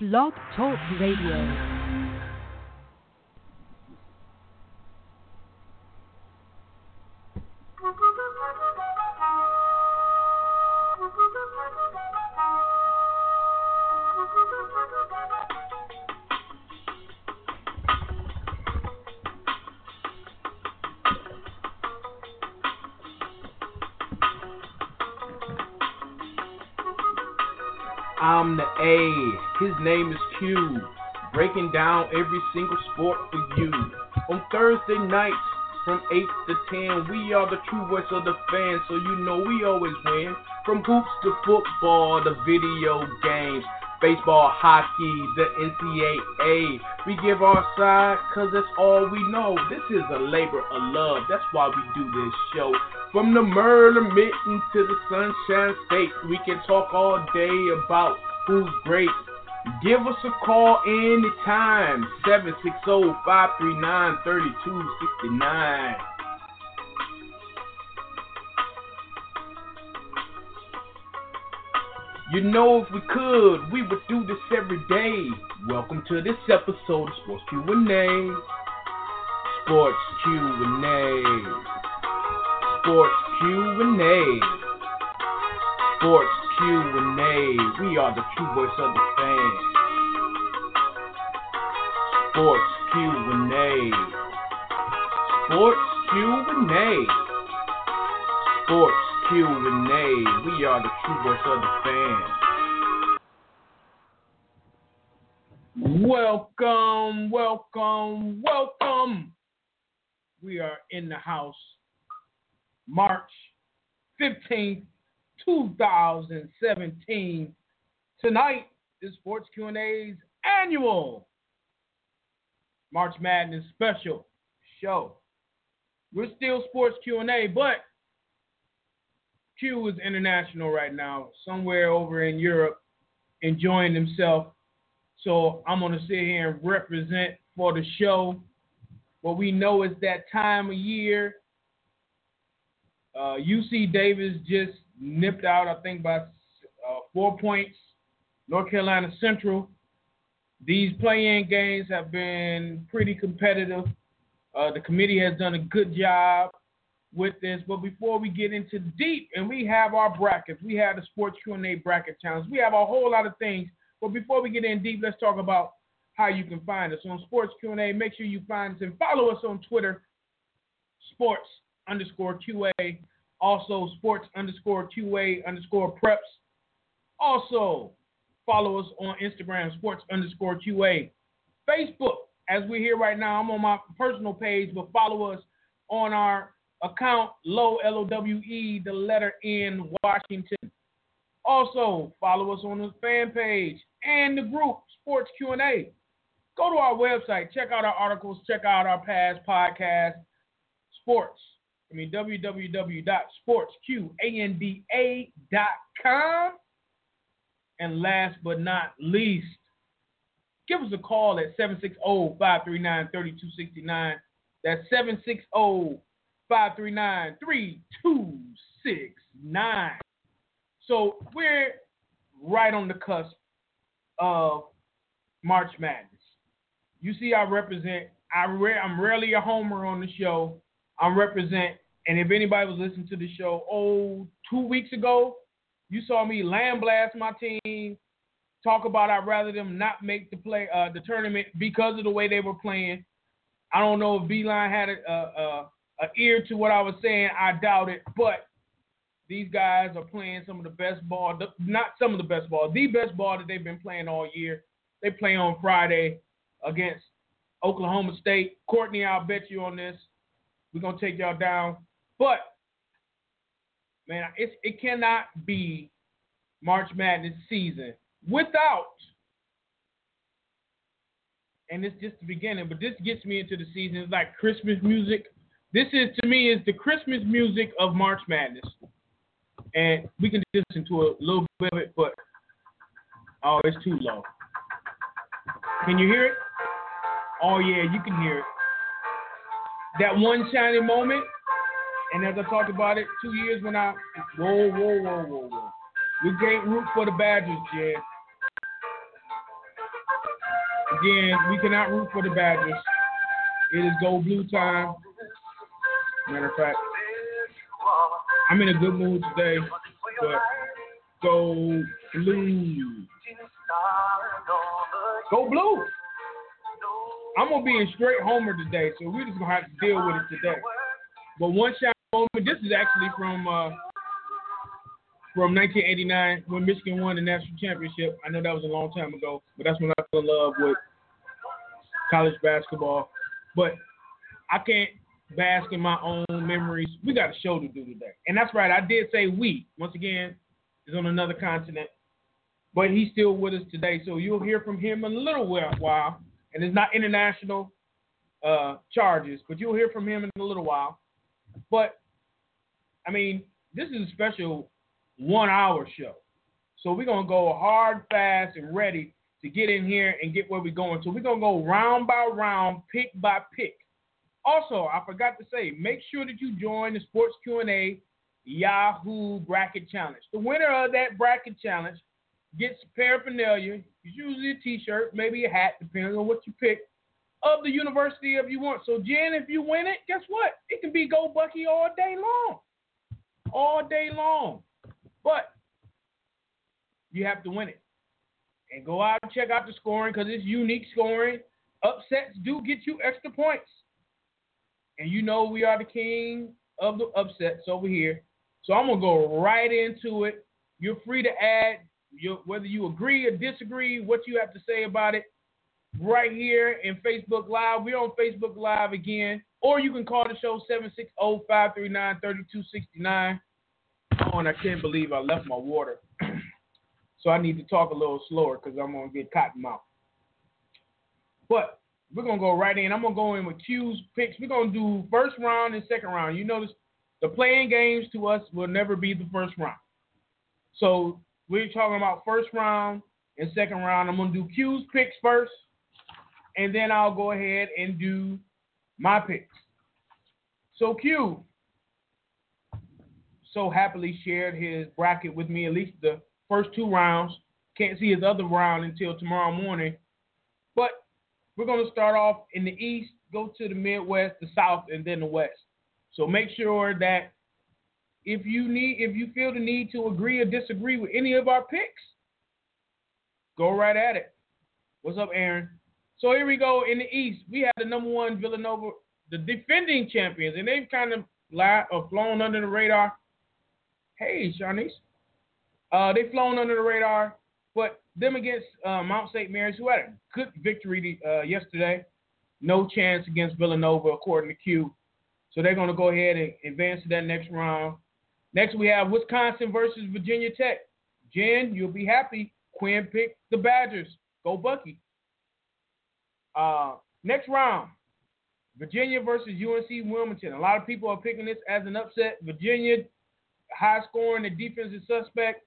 Blog Talk Radio. Name is Q. Breaking down every single sport for you. On Thursday nights from 8 to 10, we are the true voice of the fans, so you know we always win. From hoops to football the video games, baseball, hockey, the NCAA. We give our side because that's all we know. This is a labor of love, that's why we do this show. From the murder mitten to the sunshine state, we can talk all day about who's great. Give us a call anytime, 760-539-3269. You know, if we could, we would do this every day. Welcome to this episode of Sports Q&A. Sports Q&A. Sports Q&A. Sports Q&A. We are the true voice of the fans. Sports Q&A. Sports Q&A. Sports Q&A. We are the true voice of the fans. Welcome, welcome, welcome. We are in the house. March 15th, 2017. Tonight is Sports Q&A's annual March Madness special show. We're still Sports Q&A, but Q is international right now, somewhere over in Europe, enjoying himself. So I'm going to sit here and represent for the show. What we know is that time of year. Uh, UC Davis just nipped out, I think, by uh, four points. North Carolina Central. These play-in games have been pretty competitive. Uh, the committee has done a good job with this. But before we get into deep, and we have our brackets, we have the Sports Q&A bracket challenge. We have a whole lot of things. But before we get in deep, let's talk about how you can find us on Sports Q&A. Make sure you find us and follow us on Twitter, Sports underscore QA. Also, Sports underscore QA underscore Preps. Also, follow us on Instagram, Sports underscore QA. Facebook, as we're here right now, I'm on my personal page, but follow us on our account Low L O W E, the letter N Washington. Also, follow us on the fan page and the group Sports Q&A. Go to our website, check out our articles, check out our past podcasts, sports. I mean www.sportsqanda.com. And last but not least, give us a call at 760-539-3269. That's 760 539 3269. So we're right on the cusp of March Madness. You see, I represent, I re- I'm rarely a homer on the show. I represent, and if anybody was listening to the show, oh, two weeks ago, you saw me land blast my team, talk about I'd rather them not make the play, uh, the tournament because of the way they were playing. I don't know if Beilein had a, a, a ear to what I was saying. I doubt it, but these guys are playing some of the best ball, not some of the best ball, the best ball that they've been playing all year. They play on Friday against Oklahoma State. Courtney, I'll bet you on this. We're gonna take y'all down, but man, it cannot be March Madness season without. And it's just the beginning, but this gets me into the season. It's like Christmas music this is to me is the Christmas music of March Madness, and we can listen to a little bit of it, but oh, it's too low. Can you hear it? Oh yeah, you can hear it. That one shining moment, and as I talked about it two years when I whoa whoa whoa whoa whoa, we can't root for the Badgers, Jed. Again, we cannot root for the Badgers. It is go blue time. Matter of fact, I'm in a good mood today, but go blue. Go blue. I'm gonna be in straight homer today, so we're just gonna have to deal with it today. But one shot moment. This is actually from uh, from 1989 when Michigan won the national championship. I know that was a long time ago, but that's when I fell in love with college basketball. But I can't bask in my own memories. We got a show to do today, and that's right. I did say we. Once again, is on another continent, but he's still with us today. So you'll hear from him in a little while, and it's not international uh, charges, but you'll hear from him in a little while. But I mean, this is a special one-hour show, so we're gonna go hard, fast, and ready to get in here and get where we're going. So we're gonna go round by round, pick by pick. Also, I forgot to say, make sure that you join the Sports Q&A Yahoo Bracket Challenge. The winner of that bracket challenge gets paraphernalia, usually a T-shirt, maybe a hat, depending on what you pick, of the university if you want. So, Jen, if you win it, guess what? It can be Go Bucky all day long, all day long. But you have to win it and go out and check out the scoring because it's unique scoring. Upsets do get you extra points. And you know we are the king of the upsets over here. So I'm gonna go right into it. You're free to add your, whether you agree or disagree, what you have to say about it, right here in Facebook Live. We're on Facebook Live again, or you can call the show 760-539-3269. Oh, and I can't believe I left my water. so I need to talk a little slower because I'm gonna get cotton mouth. But we're gonna go right in. I'm gonna go in with Q's picks. We're gonna do first round and second round. You notice the playing games to us will never be the first round. So we're talking about first round and second round. I'm gonna do Q's picks first, and then I'll go ahead and do my picks. So Q so happily shared his bracket with me, at least the first two rounds. Can't see his other round until tomorrow morning. But we're going to start off in the East, go to the Midwest, the South, and then the West. So make sure that if you need, if you feel the need to agree or disagree with any of our picks, go right at it. What's up, Aaron? So here we go in the East. We have the number one Villanova, the defending champions, and they've kind of lied or flown under the radar. Hey, Shanice. Uh, they've flown under the radar, but them against uh, Mount St. Mary's, who had a good victory uh, yesterday, no chance against Villanova, according to Q. So they're going to go ahead and advance to that next round. Next, we have Wisconsin versus Virginia Tech. Jen, you'll be happy. Quinn picked the Badgers. Go Bucky. Uh, next round, Virginia versus UNC Wilmington. A lot of people are picking this as an upset. Virginia, high scoring, the defense is suspect.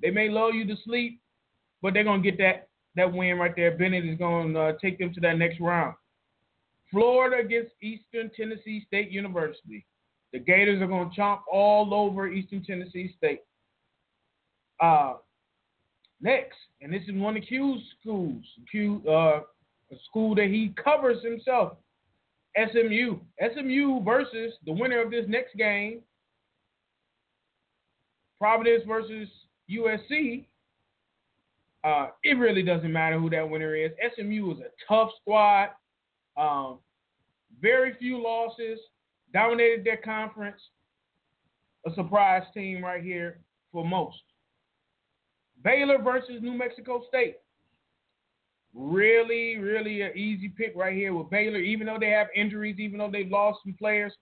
They may lull you to sleep, but they're gonna get that that win right there. Bennett is gonna uh, take them to that next round. Florida against Eastern Tennessee State University. The Gators are gonna chomp all over Eastern Tennessee State. Uh, next, and this is one of Q's schools. Q, uh, a school that he covers himself. SMU. SMU versus the winner of this next game. Providence versus USC. Uh, it really doesn't matter who that winner is. SMU is a tough squad. Um, very few losses. Dominated their conference. A surprise team right here for most. Baylor versus New Mexico State. Really, really an easy pick right here with Baylor. Even though they have injuries, even though they've lost some players,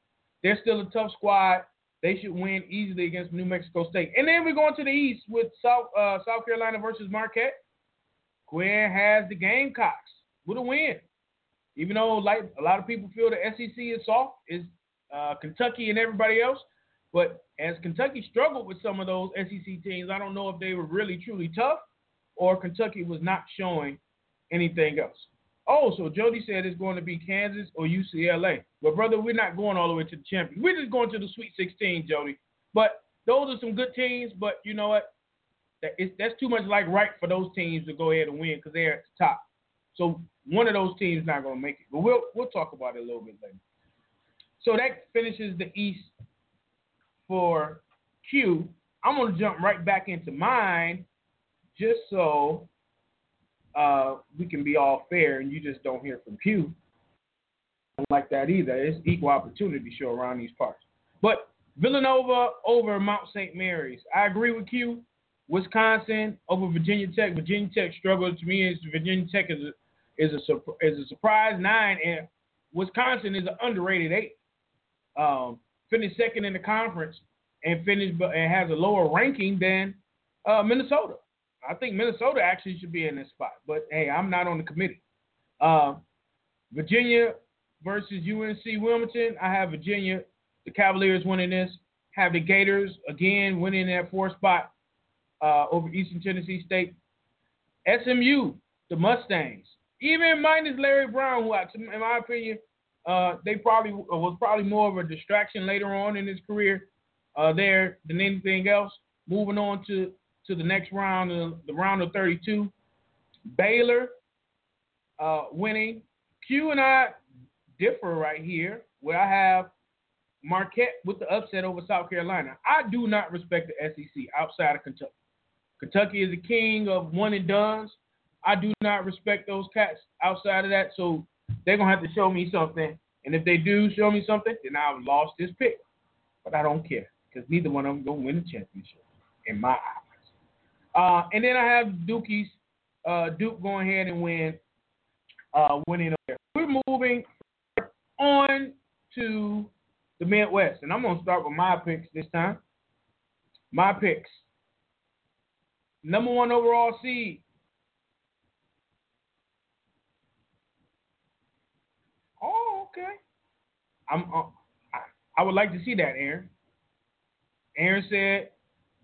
they're still a tough squad. They should win easily against New Mexico State. And then we're going to the East with South uh, South Carolina versus Marquette. Quinn has the Gamecocks with a win. Even though like a lot of people feel the SEC is soft, is uh, Kentucky and everybody else. But as Kentucky struggled with some of those SEC teams, I don't know if they were really truly tough or Kentucky was not showing anything else. Oh, so Jody said it's going to be Kansas or UCLA. But brother, we're not going all the way to the champion. We're just going to the Sweet 16, Jody. But those are some good teams. But you know what? That is, that's too much like right for those teams to go ahead and win because they're at the top. So one of those teams not going to make it. But we'll we'll talk about it a little bit later. So that finishes the East for Q. I'm going to jump right back into mine just so uh, we can be all fair and you just don't hear from don't like that either. It's equal opportunity show around these parts. But Villanova over Mount St. Mary's. I agree with Q. Wisconsin over Virginia Tech. Virginia Tech struggled to me. Is Virginia Tech is a, is a is a surprise nine, and Wisconsin is an underrated eight. Um, finished second in the conference and finished and has a lower ranking than uh, Minnesota. I think Minnesota actually should be in this spot, but hey, I'm not on the committee. Uh, Virginia versus UNC Wilmington. I have Virginia, the Cavaliers winning this. Have the Gators again winning that fourth spot uh, over Eastern Tennessee State. SMU, the Mustangs, even minus Larry Brown, who, in my opinion, uh, they probably was probably more of a distraction later on in his career uh, there than anything else. Moving on to to the next round, uh, the round of 32. Baylor uh, winning. Q and I differ right here, where I have Marquette with the upset over South Carolina. I do not respect the SEC outside of Kentucky. Kentucky is the king of one and dones. I do not respect those cats outside of that, so they're gonna have to show me something. And if they do show me something, then I've lost this pick. But I don't care because neither one of them gonna win the championship in my eyes. Uh, and then I have Dukie's uh, Duke going ahead and win, uh, winning there. We're moving on to the Midwest, and I'm gonna start with my picks this time. My picks: number one overall seed. Oh, okay. I'm. Uh, I, I would like to see that, Aaron. Aaron said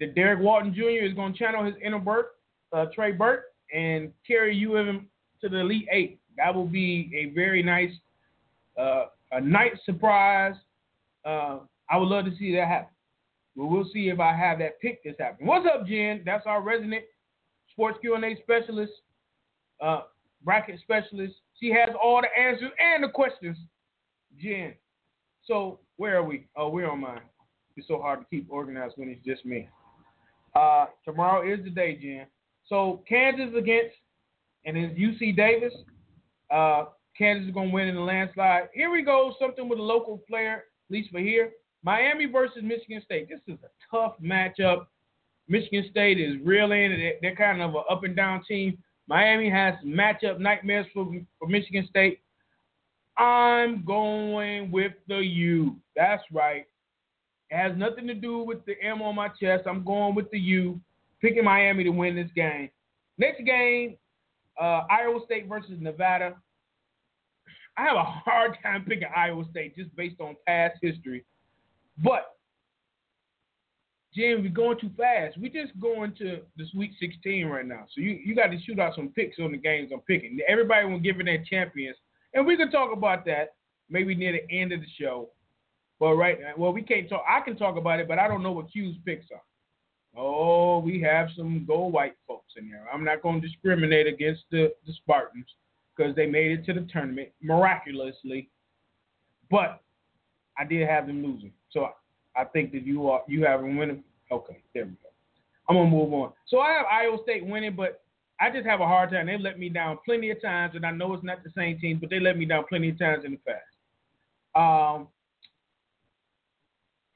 that Derrick Walton Jr. is going to channel his inner Burt, uh, Trey Burke, and carry UM to the Elite Eight. That will be a very nice, uh, a nice surprise. Uh, I would love to see that happen. But we'll see if I have that pick this happen. What's up, Jen? That's our resident sports Q&A specialist, uh, bracket specialist. She has all the answers and the questions, Jen. So where are we? Oh, we're on mine. It's so hard to keep organized when it's just me. Uh, tomorrow is the day, Jen. So Kansas against, and it's UC Davis. Uh, Kansas is going to win in the landslide. Here we go, something with a local player, at least for here. Miami versus Michigan State. This is a tough matchup. Michigan State is reeling. They're kind of an up and down team. Miami has matchup nightmares for, for Michigan State. I'm going with the U. That's right. Has nothing to do with the M on my chest. I'm going with the U, picking Miami to win this game. Next game, uh, Iowa State versus Nevada. I have a hard time picking Iowa State just based on past history. But, Jim, we're going too fast. We're just going to the Sweet 16 right now. So you, you got to shoot out some picks on the games I'm picking. Everybody will give it their champions. And we can talk about that maybe near the end of the show. But right well, we can't talk. I can talk about it, but I don't know what Q's picks are. Oh, we have some gold white folks in there. I'm not going to discriminate against the, the Spartans because they made it to the tournament miraculously. But I did have them losing. So I think that you are you have them winning. Okay, there we go. I'm gonna move on. So I have Iowa State winning, but I just have a hard time. They let me down plenty of times, and I know it's not the same team, but they let me down plenty of times in the past. Um,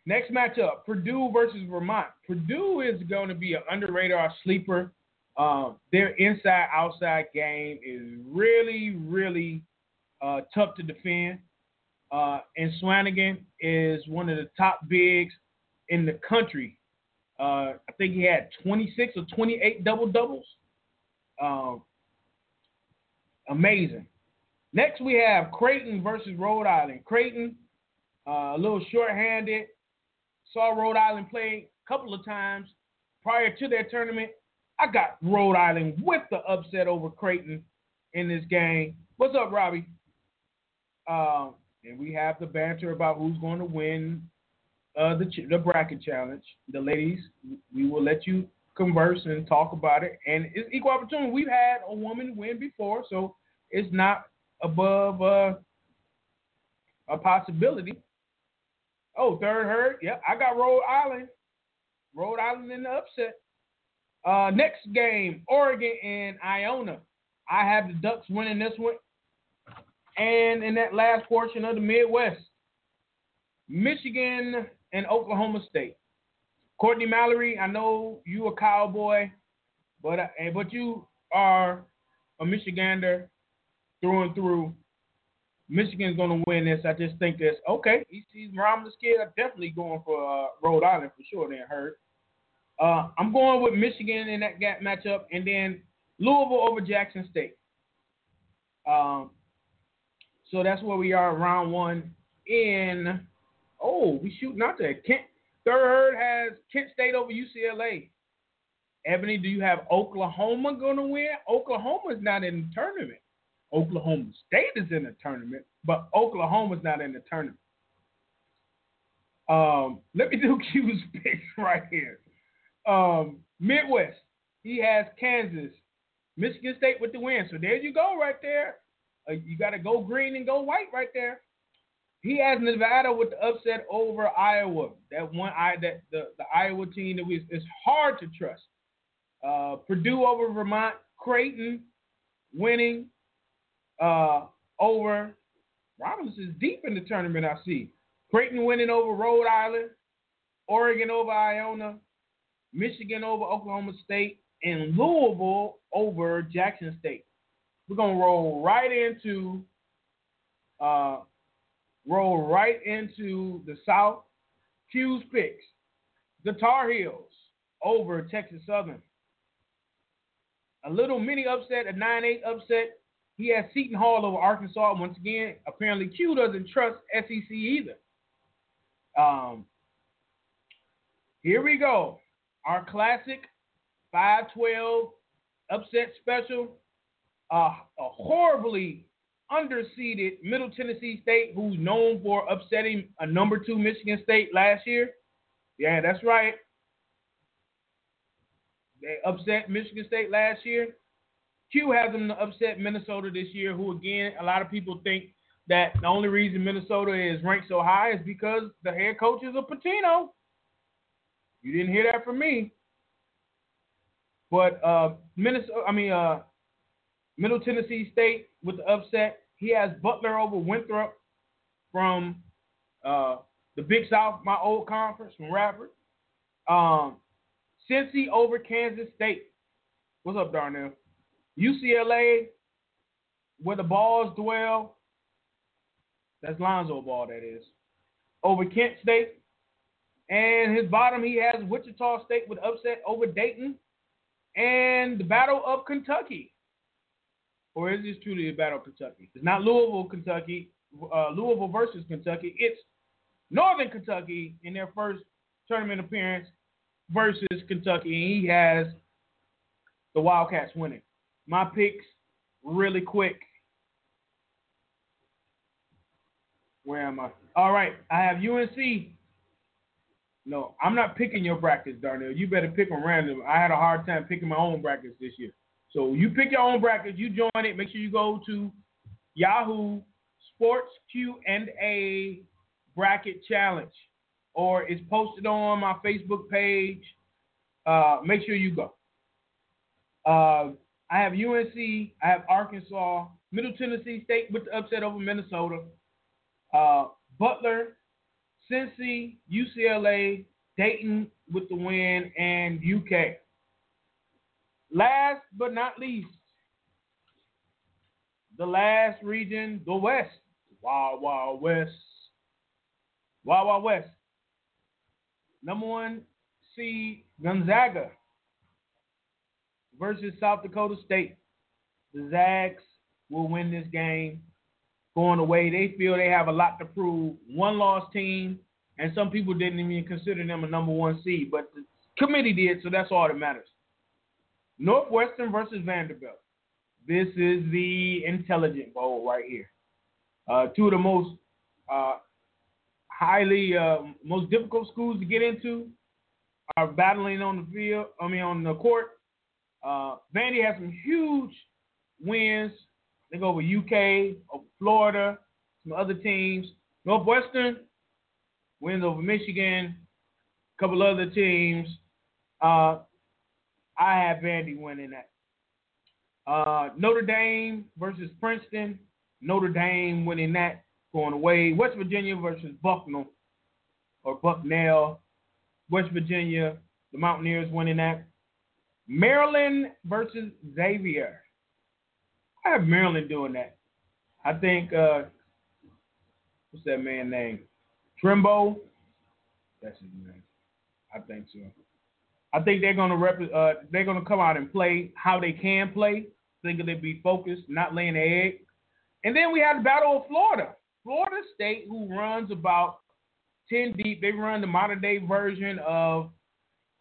Next matchup, Purdue versus Vermont. Purdue is going to be an underrated or sleeper. Um, their inside outside game is really, really uh, tough to defend. Uh, and Swanigan is one of the top bigs in the country. Uh, I think he had 26 or 28 double doubles. Um, amazing. Next, we have Creighton versus Rhode Island. Creighton, uh, a little short-handed, Saw Rhode Island play a couple of times prior to their tournament. I got Rhode Island with the upset over Creighton in this game. What's up, Robbie? Um, and we have the banter about who's going to win uh, the the bracket challenge. The ladies, we will let you converse and talk about it. And it's equal opportunity. We've had a woman win before, so it's not above uh, a possibility. Oh, third herd. Yep, I got Rhode Island. Rhode Island in the upset. Uh, next game, Oregon and Iona. I have the Ducks winning this one. And in that last portion of the Midwest, Michigan and Oklahoma State. Courtney Mallory, I know you a cowboy, but uh, but you are a Michigander through and through. Michigan's going to win this. I just think that's Okay, He sees Romulus kid are definitely going for uh, Rhode Island for sure. They heard. Uh, I'm going with Michigan in that gap matchup, and then Louisville over Jackson State. Um, so that's where we are round one in. Oh, we shooting out there. Kent third has Kent State over UCLA. Ebony, do you have Oklahoma going to win? Oklahoma's not in the tournament. Oklahoma State is in the tournament, but Oklahoma's not in the tournament. Um, let me do Q's picks right here. Um, Midwest, he has Kansas, Michigan State with the win. So there you go, right there. Uh, you got to go green and go white right there. He has Nevada with the upset over Iowa. That one, I that the, the Iowa team that was it's hard to trust. Uh, Purdue over Vermont, Creighton winning uh, over. Robinson is deep in the tournament. I see Creighton winning over Rhode Island, Oregon over Iona, Michigan over Oklahoma State, and Louisville over Jackson State. We're gonna roll right into uh, roll right into the South. Q's picks. The Tar Heels over Texas Southern. A little mini upset, a 9-8 upset. He has Seton Hall over Arkansas. Once again, apparently Q doesn't trust SEC either. Um, here we go. Our classic 512 upset special. Uh, a horribly underseeded Middle Tennessee State, who's known for upsetting a number two Michigan State last year. Yeah, that's right. They upset Michigan State last year. Q has them to upset Minnesota this year, who again, a lot of people think that the only reason Minnesota is ranked so high is because the head coach is a Pitino. You didn't hear that from me. But uh, Minnesota, I mean, uh, Middle Tennessee State with the upset. He has Butler over Winthrop from uh, the Big South, my old conference from Radford. Um, Cincy over Kansas State. What's up, Darnell? UCLA, where the balls dwell. That's Lonzo ball, that is. Over Kent State. And his bottom, he has Wichita State with upset over Dayton. And the Battle of Kentucky. Or is this truly the Battle of Kentucky? It's not Louisville, Kentucky, uh, Louisville versus Kentucky. It's Northern Kentucky in their first tournament appearance versus Kentucky. And he has the Wildcats winning. My picks really quick. Where am I? All right, I have UNC. No, I'm not picking your brackets, Darnell. You better pick them random. I had a hard time picking my own brackets this year. So you pick your own brackets. You join it. Make sure you go to Yahoo Sports Q and A Bracket Challenge, or it's posted on my Facebook page. Uh, make sure you go. Uh, I have UNC. I have Arkansas, Middle Tennessee State with the upset over Minnesota. Uh, Butler, Cincy, UCLA, Dayton with the win, and UK. Last but not least, the last region, the West. Wild Wild West. Wild Wild West. Number one seed Gonzaga versus South Dakota State. The Zags will win this game going away. They feel they have a lot to prove. One loss team, and some people didn't even consider them a number one seed, but the committee did, so that's all that matters. Northwestern versus Vanderbilt. This is the intelligent bowl right here. Uh, two of the most uh, highly, uh, most difficult schools to get into are battling on the field. I mean, on the court. Uh, Vandy has some huge wins They go over UK, over Florida, some other teams. Northwestern wins over Michigan, a couple other teams. Uh, I have Vandy winning that. Uh, Notre Dame versus Princeton. Notre Dame winning that, going away. West Virginia versus Bucknell or Bucknell. West Virginia, the Mountaineers winning that. Maryland versus Xavier. I have Maryland doing that. I think uh, what's that man name? Trimble. That's his name. I think so. I think they're gonna rep- uh, they're gonna come out and play how they can play. Think they be focused, not laying the egg. And then we have the Battle of Florida. Florida State, who runs about ten deep, they run the modern day version of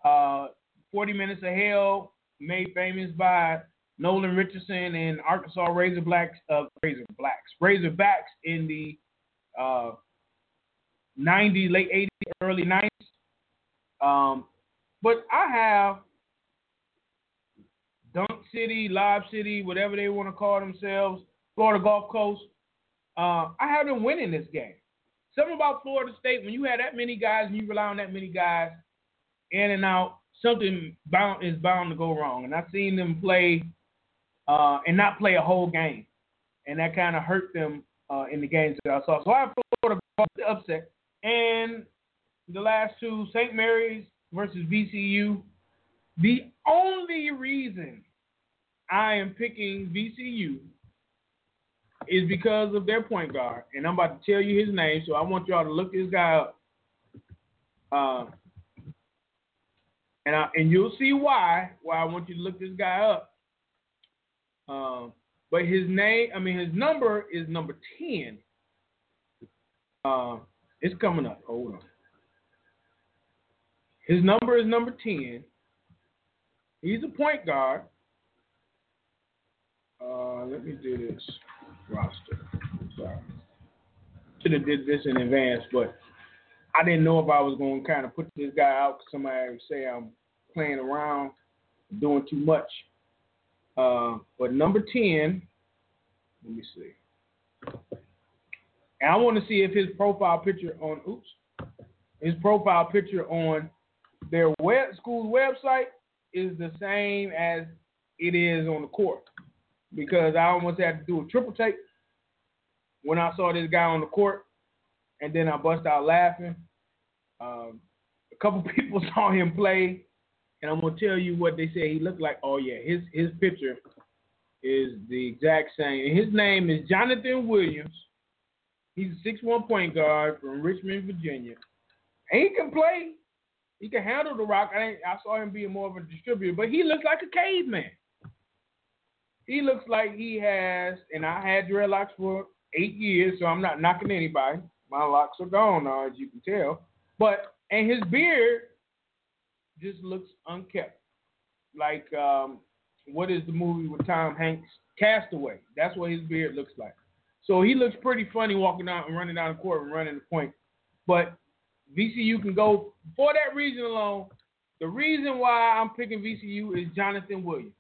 uh, 40 Minutes of Hell, made famous by Nolan Richardson and Arkansas Razorbacks, uh, Razorblacks, Razorbacks in the uh, 90s, late 80s, early 90s. Um, but I have Dunk City, Live City, whatever they want to call themselves, Florida Gulf Coast. Uh, I have them winning this game. Something about Florida State, when you have that many guys and you rely on that many guys in and out, something bound is bound to go wrong. And I've seen them play uh, and not play a whole game, and that kind of hurt them uh, in the games that I saw. So I have Florida the upset, and the last two, St. Mary's versus VCU. The only reason I am picking VCU is because of their point guard, and I'm about to tell you his name. So I want y'all to look this guy up. Uh, and I, and you'll see why why I want you to look this guy up. Um, but his name, I mean, his number is number ten. Uh, it's coming up. Hold on. His number is number ten. He's a point guard. Uh, let me do this roster. Sorry. Should have did this in advance, but I didn't know if I was going to kind of put this guy out because somebody say I'm playing around, doing too much. Uh, but number 10, let me see. And I want to see if his profile picture on, oops, his profile picture on their web school's website is the same as it is on the court. Because I almost had to do a triple take when I saw this guy on the court, and then I bust out laughing. Um, a couple people saw him play, and I'm gonna tell you what they say he looked like. Oh yeah, his his picture is the exact same. His name is Jonathan Williams. He's a six one point guard from Richmond, Virginia. And he can play. He can handle the rock. I, I saw him being more of a distributor, but he looks like a caveman. He looks like he has, and I had dreadlocks for eight years, so I'm not knocking anybody. My locks are gone now, as you can tell. But and his beard just looks unkept. Like um, what is the movie with Tom Hanks? Castaway. That's what his beard looks like. So he looks pretty funny walking out and running down the court and running the point. But VCU can go for that reason alone. The reason why I'm picking VCU is Jonathan Williams.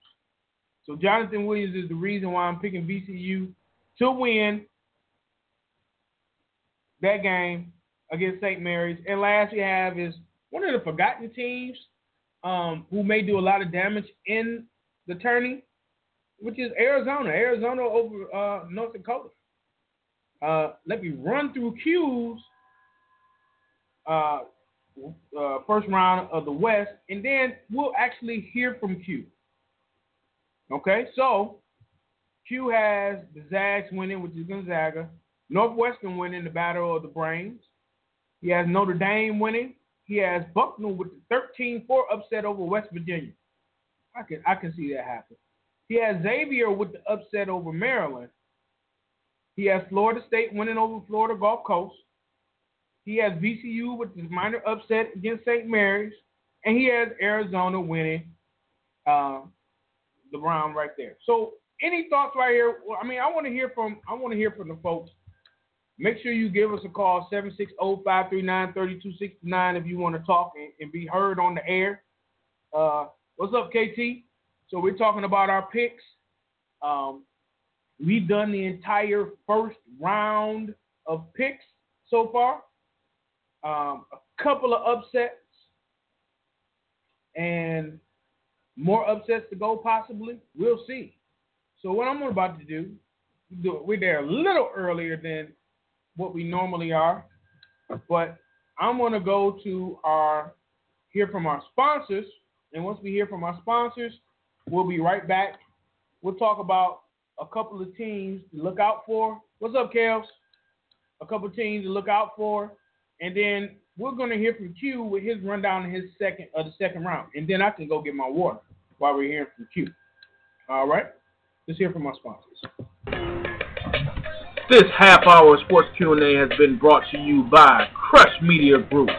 So Jonathan Williams is the reason why I'm picking VCU to win that game against St. Mary's. And last we have is one of the forgotten teams um, who may do a lot of damage in the tourney, which is Arizona. Arizona over uh, North Dakota. Uh, let me run through Q's uh, uh, first round of the West, and then we'll actually hear from Q. Okay, so Q has the Zags winning, which is Gonzaga. Northwestern winning the Battle of the Brains. He has Notre Dame winning. He has Bucknell with the 13-4 upset over West Virginia. I can I can see that happen. He has Xavier with the upset over Maryland. He has Florida State winning over Florida Gulf Coast. He has VCU with the minor upset against St. Mary's, and he has Arizona winning uh, the round right there. So, any thoughts right here? Well, I mean, I want to hear from I want to hear from the folks. Make sure you give us a call 760-539-3269 if you want to talk and, and be heard on the air. Uh, what's up, KT? So we're talking about our picks. Um, We've done the entire first round of picks so far. Um, a couple of upsets and more upsets to go possibly. We'll see. So what I'm about to do, we're there a little earlier than what we normally are, but I'm going to go to our hear from our sponsors, and once we hear from our sponsors, we'll be right back. We'll talk about a couple of teams to look out for. What's up, Kels? A couple of teams to look out for, and then we're going to hear from Q with his rundown of his second of the second round, and then I can go get my water while we're hearing from Q. All right, let's hear from our sponsors. This half-hour sports Q&A has been brought to you by Crush Media Group,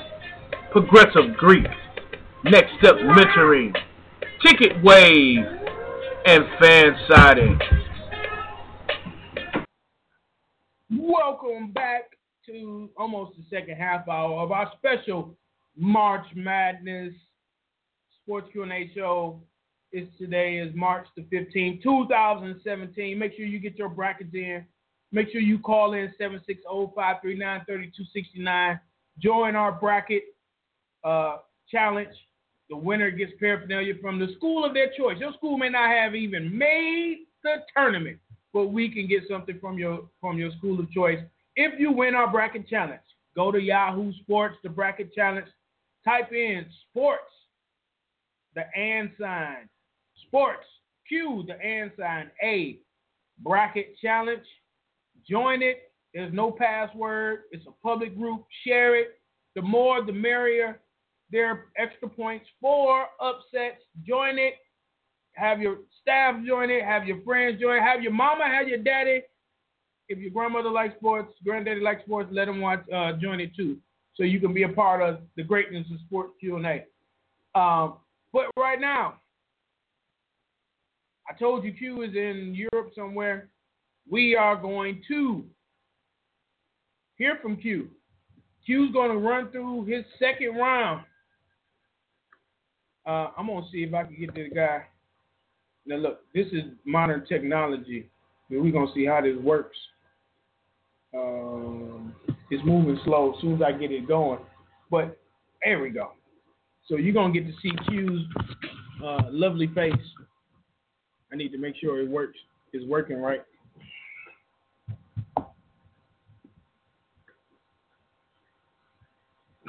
Progressive Greek, Next Step Mentoring, Ticket Wave, and Fan Siding. Welcome back to almost the second half hour of our special March Madness Sports Q&A show. It's today is March the 15th, 2017. Make sure you get your brackets in. Make sure you call in 760-539-3269. Join our bracket uh, challenge. The winner gets paraphernalia from the school of their choice. Your school may not have even made the tournament, but we can get something from your from your school of choice if you win our bracket challenge. Go to Yahoo Sports, the bracket challenge. Type in sports, the and sign. Sports, Q, the and sign, A, bracket challenge. Join it. There's no password. It's a public group. Share it. The more, the merrier. There are extra points for upsets. Join it. Have your staff join it. Have your friends join it. Have your mama, have your daddy. If your grandmother likes sports, granddaddy likes sports, let them watch. Uh, join it too, so you can be a part of the greatness of sports Q and A. Um, but right now, I told you Q is in Europe somewhere we are going to hear from Q. Q's going to run through his second round. Uh, I'm going to see if I can get to the guy. Now, look, this is modern technology. We're going to see how this works. Um, it's moving slow as soon as I get it going. But there we go. So you're going to get to see Q's uh, lovely face. I need to make sure it works. It's working right.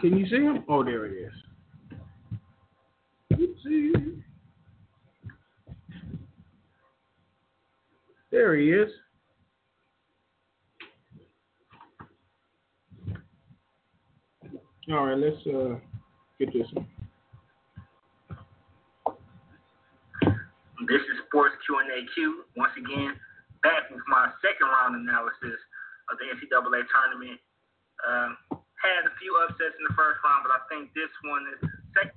Can you see him? Oh, there he is. Oopsie. There he is. All right, let's uh, get this one. This is Sports Q&A Q. Once again, back with my second round analysis of the NCAA tournament. Uh, had a few upsets in the first round, but I think this one is second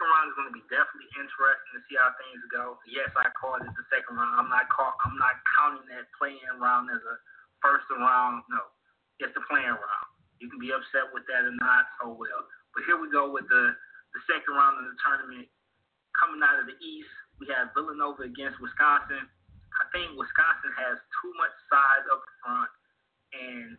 round is going to be definitely interesting to see how things go. Yes, I called it the second round. I'm not call, I'm not counting that playing round as a first round. No, it's the playing round. You can be upset with that or not. Oh well. But here we go with the the second round of the tournament. Coming out of the East, we have Villanova against Wisconsin. I think Wisconsin has too much size up front, and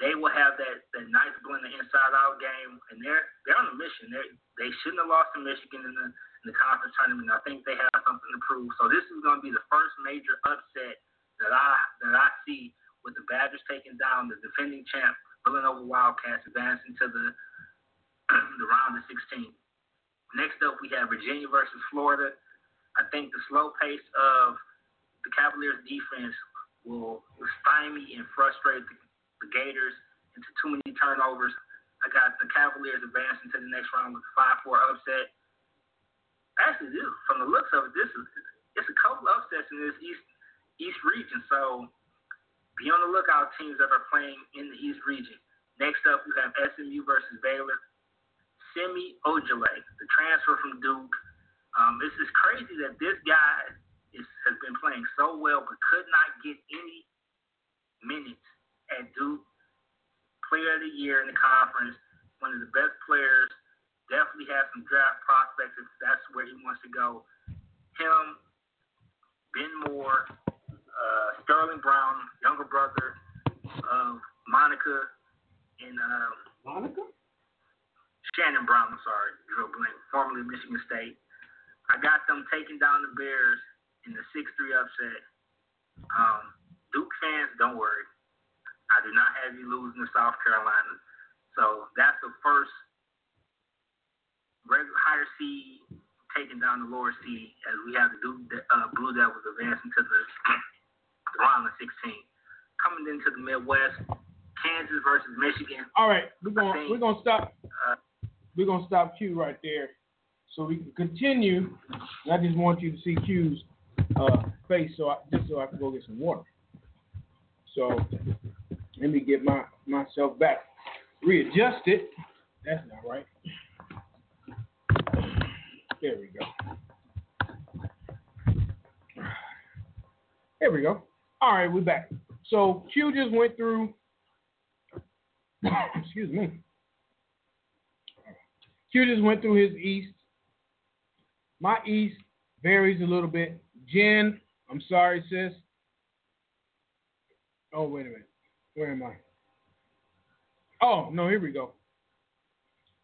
they will have that, that nice blend of inside out game, and they're they're on a mission. They they shouldn't have lost to Michigan in the in the conference tournament. I think they have something to prove. So this is going to be the first major upset that I that I see with the Badgers taking down the defending champ Villanova Wildcats advancing to the the round of 16. Next up, we have Virginia versus Florida. I think the slow pace of the Cavaliers' defense will stymie and frustrate the, the Gators into too many turnovers. I got the Cavaliers advancing to the next round with a 5-4 upset. Actually, this, from the looks of it, this is it's a couple upsets in this East East region. So be on the lookout, teams that are playing in the East region. Next up, we have SMU versus Baylor. Semi Ojeleye, the transfer from Duke. Um, this is crazy that this guy is, has been playing so well, but could not get any minutes at Duke, player of the year in the conference, one of the best players. Definitely has some draft prospects if that's where he wants to go. Him, Ben Moore, uh, Sterling Brown, younger brother of Monica and uh, Monica? Shannon Brown. I'm sorry, drew blank. Formerly Michigan State. I got them taking down the Bears in the 6-3 upset. Um, Duke fans, don't worry. I do not have you losing to South Carolina. So that's the first regular higher seed taking down the lower seed as we have the Duke uh, Blue Devils advancing to the, the round of 16. Coming into the Midwest, Kansas versus Michigan. All right, we're gonna think- we're gonna stop. Uh, We're gonna stop Q right there, so we can continue. I just want you to see Q's uh, face, so I, just so I can go get some water. So let me get my myself back readjusted. That's not right. There we go. There we go. All right, we're back. So Q just went through. excuse me. Q just went through his East. My East varies a little bit. Jen, I'm sorry, sis. Oh, wait a minute. Where am I? Oh, no, here we go.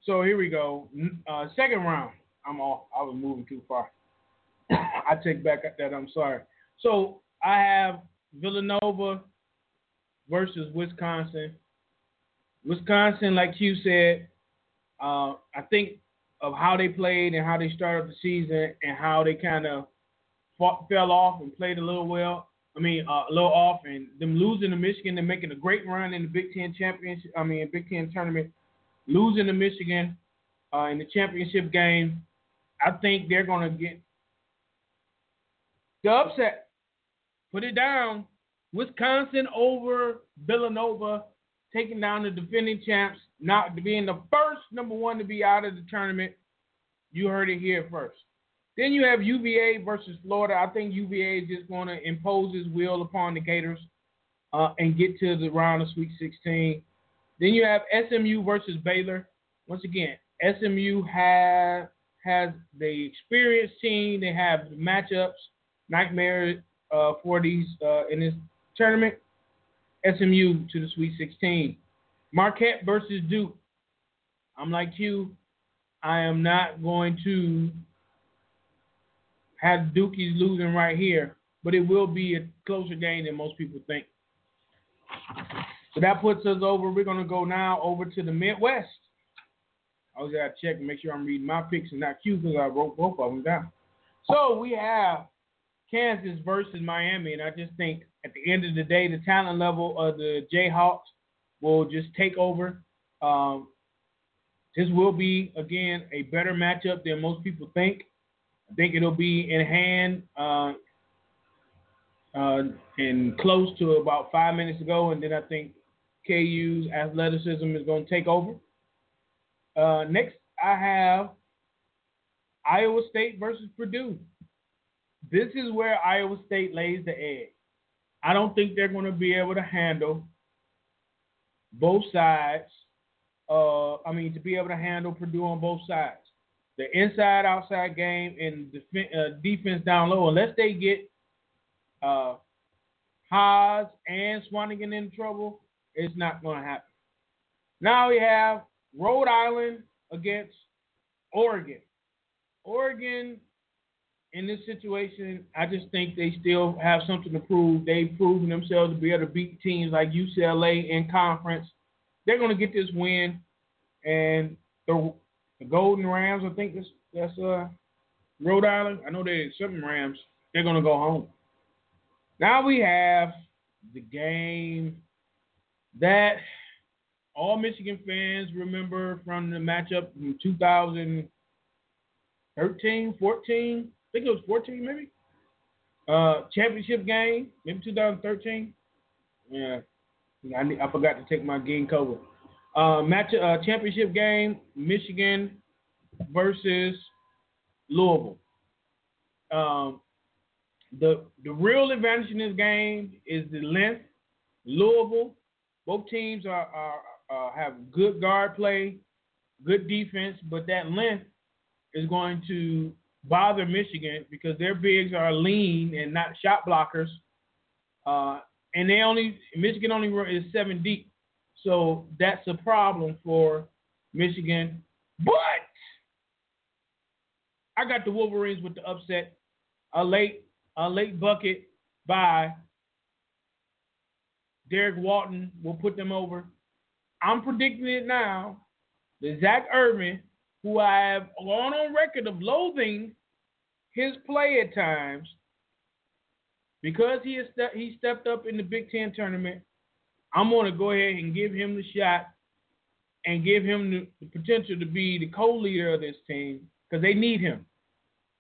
So here we go. Uh, second round. I'm off. I was moving too far. I take back that. I'm sorry. So I have Villanova versus Wisconsin. Wisconsin, like you said, uh, I think of how they played and how they started the season and how they kind of fell off and played a little well. I mean, uh, a little off, and them losing to Michigan and making a great run in the Big Ten championship. I mean, Big Ten tournament, losing to Michigan uh, in the championship game. I think they're gonna get the upset. Put it down. Wisconsin over Villanova, taking down the defending champs, not being the first number one to be out of the tournament. You heard it here first. Then you have UVA versus Florida. I think UVA is just going to impose his will upon the Gators uh, and get to the round of Sweet 16. Then you have SMU versus Baylor. Once again, SMU has has the experienced team. They have matchups, nightmare uh, for these uh, in this tournament. SMU to the Sweet 16. Marquette versus Duke. I'm like you. I am not going to have Dukies losing right here, but it will be a closer game than most people think. So that puts us over. We're going to go now over to the Midwest. I was to check and make sure I'm reading my picks and not Q because I wrote both of them down. So we have Kansas versus Miami, and I just think at the end of the day, the talent level of the Jayhawks will just take over. Um, this will be again a better matchup than most people think. I think it'll be in hand uh, uh, and close to about five minutes ago, and then I think KU's athleticism is going to take over. Uh, next, I have Iowa State versus Purdue. This is where Iowa State lays the egg. I don't think they're going to be able to handle both sides. Uh, I mean, to be able to handle Purdue on both sides. The inside outside game and def- uh, defense down low, unless they get uh, Haas and Swanigan in trouble, it's not going to happen. Now we have Rhode Island against Oregon. Oregon, in this situation, I just think they still have something to prove. They've proven themselves to be able to beat teams like UCLA in conference. They're going to get this win, and the, the Golden Rams, I think that's that's uh, Rhode Island. I know they're something Rams. They're to go home. Now we have the game that all Michigan fans remember from the matchup in 2013, 14. I think it was 14, maybe. Uh, championship game, maybe 2013. Yeah, I, I forgot to take my game cover. Uh, match uh, championship game, Michigan versus Louisville. Um, the the real advantage in this game is the length. Louisville, both teams are, are uh, have good guard play, good defense, but that length is going to bother Michigan because their bigs are lean and not shot blockers. Uh, and they only Michigan only is seven deep, so that's a problem for Michigan. But I got the Wolverines with the upset, a late a late bucket by Derrick Walton will put them over. I'm predicting it now. The Zak Irvin, who I have gone on record of loathing his play at times, because he has he stepped up in the Big Ten tournament, I'm going to go ahead and give him the shot and give him the, the potential to be the co-leader of this team because they need him.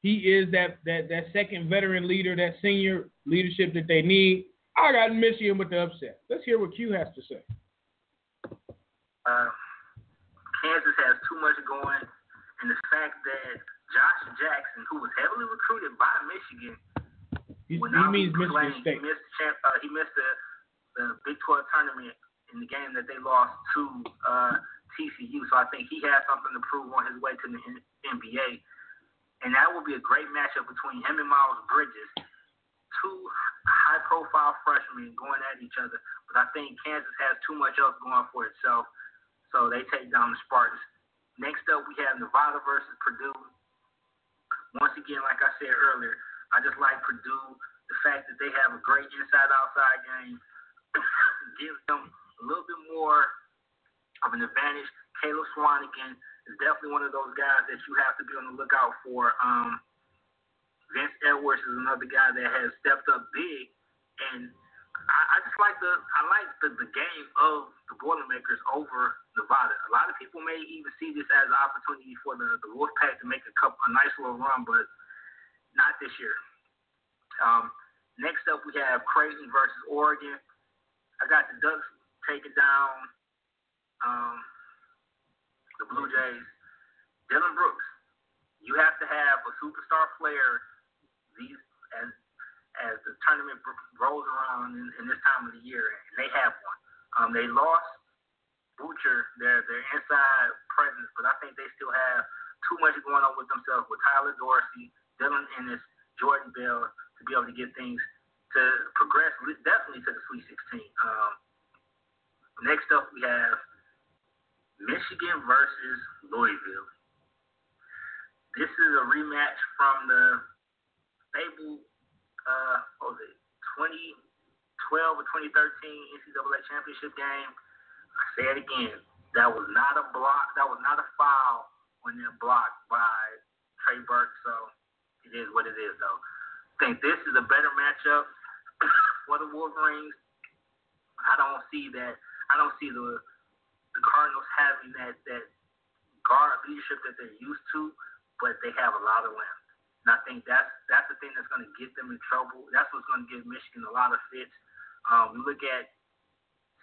He is that, that that second veteran leader, that senior leadership that they need. I got Michigan with the upset. Let's hear what Q has to say. Uh, Kansas has too much going, and the fact that Josh Jackson, who was heavily recruited by Michigan, He, he means Michigan. State. He missed, the uh, he missed the, the Big 12 tournament in the game that they lost to uh, TCU. So I think he has something to prove on his way to the N- NBA. And that will be a great matchup between him and Miles Bridges, two high-profile freshmen going at each other. But I think Kansas has too much else going for itself, so they take down the Spartans. Next up, we have Nevada versus Purdue. Once again, like I said earlier, I just like Purdue. The fact that they have a great inside-outside game gives them a little bit more of an advantage. Caleb Swanigan is definitely one of those guys that you have to be on the lookout for. Um, Vince Edwards is another guy that has stepped up big, and I, I just like the I like the, the game of the Boilermakers over Nevada. A lot of people may even see this as an opportunity for the the Wolfpack to make a couple a nice little run, but not this year. Um, next up, we have Creighton versus Oregon. I got the Ducks taking down um, the Blue Jays. Dillon Brooks, you have to have a superstar player these as as the tournament rolls around in, in this time of the year, and they have one. Um, they lost Boucher, their their inside presence, but I think they still have too much going on with themselves with Tyler Dorsey, Dylan Ennis, Jordan Bell to be able to get things to progress definitely to the Sweet 16. Um, next up, we have Michigan versus Louisville. This is a rematch from the Fable, uh, what was it, 2012 or 2013 NCAA championship game. I say it again. That was not a block. That was not a foul on that block by Trey Burke. So it is what it is, though. I think this is a better matchup for the Wolverines. I don't see that. I don't see the the Cardinals having that that guard leadership that they're used to, but they have a lot of length. And I think that's that's the thing that's going to get them in trouble. That's what's going to give Michigan a lot of fits. Um, we look at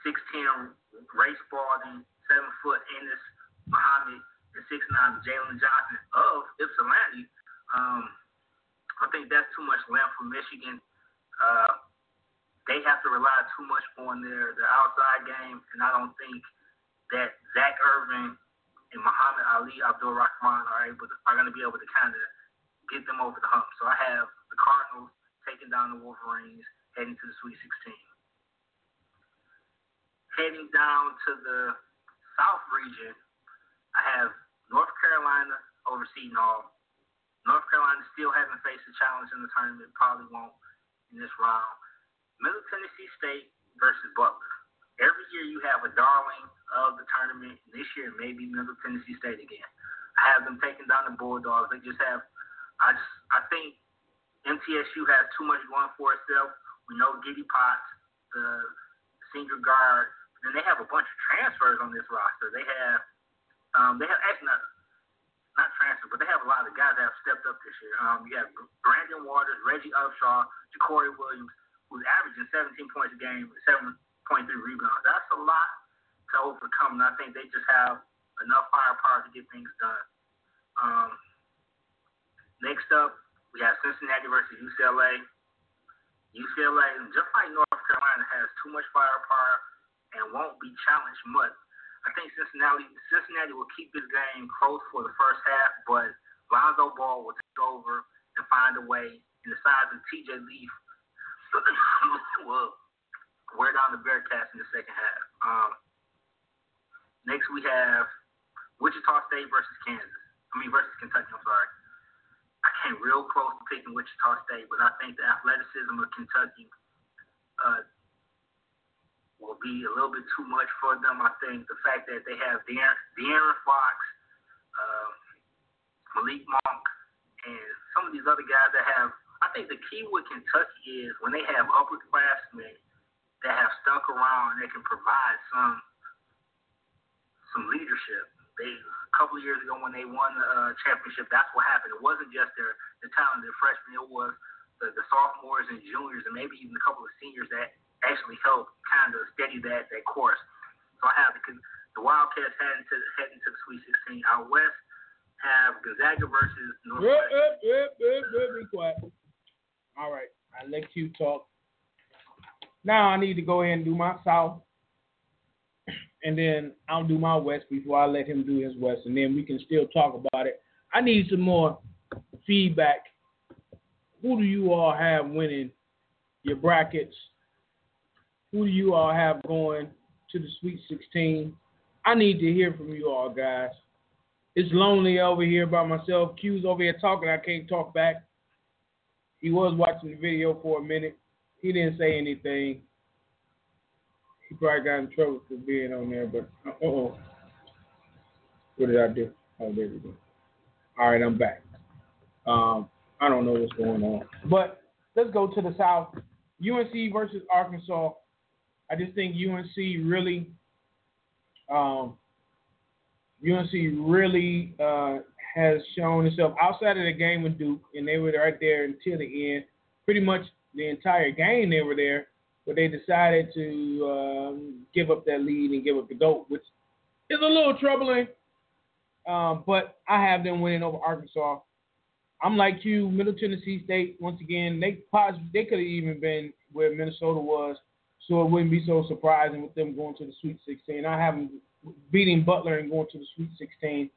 6'10 Ray Spalding, seven foot Ennis Muhammad, and 6'9 Jaylen Johnson of Ypsilanti. Um, I think that's too much length for Michigan. Uh, they have to rely too much on their, their outside game, and I don't think that Zak Irvin and Muhammad-Ali Abdur-Rahkman are able to, are going to be able to kind of get them over the hump. So I have the Cardinals taking down the Wolverines, heading to the Sweet 16. Heading down to the South region, I have North Carolina over Seton Hall. North Carolina still hasn't faced a challenge in the tournament, probably won't in this round. Middle Tennessee State versus Butler. Every year you have a darling of the tournament. This year maybe Middle Tennessee State again. I have them taking down the Bulldogs. They just have, I just, I think MTSU has too much going for itself. We know Giddy Potts, the senior guard, and they have a bunch of transfers on this roster. They have, um, they have actually not, not transfer, but they have a lot of guys that have stepped up this year. Um, you have Brandon Walters, Reggie Upshaw, JaCorey Williams, who's averaging 17 points a game, 7.3 rebounds. That's a lot to overcome, and I think they just have enough firepower to get things done. Um, next up, we have Cincinnati versus UCLA. UCLA, just like North Carolina, has too much firepower and won't be challenged much. I think Cincinnati Cincinnati will keep this game close for the first half, but Lonzo Ball will take over and find a way, and the size of TJ Leaf will wear down the Bearcats in the second half. Um, next we have Wichita State versus Kansas. I mean versus Kentucky. I'm sorry. I came real close to picking Wichita State, but I think the athleticism of Kentucky uh, will be a little bit too much for them. I think the fact that they have De'Aaron, De'Aaron Fox, uh, Malik Monk, and some of these other guys that have. I think the key with Kentucky is when they have upperclassmen that have stuck around and they can provide some some leadership. They a couple of years ago when they won the uh, championship, that's what happened. It wasn't just their the talented freshmen; it was the, the sophomores and juniors, and maybe even a couple of seniors that actually helped kind of steady that that course. So I have the the Wildcats heading to heading to the Sweet 16. Out west have Gonzaga versus Northwest. Yep, yep, yep, yep, be quiet. All right, I let you talk. Now I need to go ahead and do my south, and then I'll do my west before I let him do his west, and then we can still talk about it. I need some more feedback. Who do you all have winning your brackets? Who do you all have going to the Sweet 16? I need to hear from you all, guys. It's lonely over here by myself. Q's over here talking. I can't talk back. He was watching the video for a minute. He didn't say anything. He probably got in trouble for being on there, but oh. What did I do? Oh, there we go. All right, I'm back. Um, I don't know what's going on. But let's go to the South. UNC versus Arkansas. I just think UNC really um, UNC really uh, has shown itself outside of the game with Duke, and they were right there until the end. Pretty much the entire game they were there, but they decided to um, give up that lead and give up the goat, which is a little troubling. Um, but I have them winning over Arkansas. I'm like you, Middle Tennessee State. Once again, they they could have even been where Minnesota was, so it wouldn't be so surprising with them going to the Sweet 16. I have them beating Butler and going to the Sweet 16.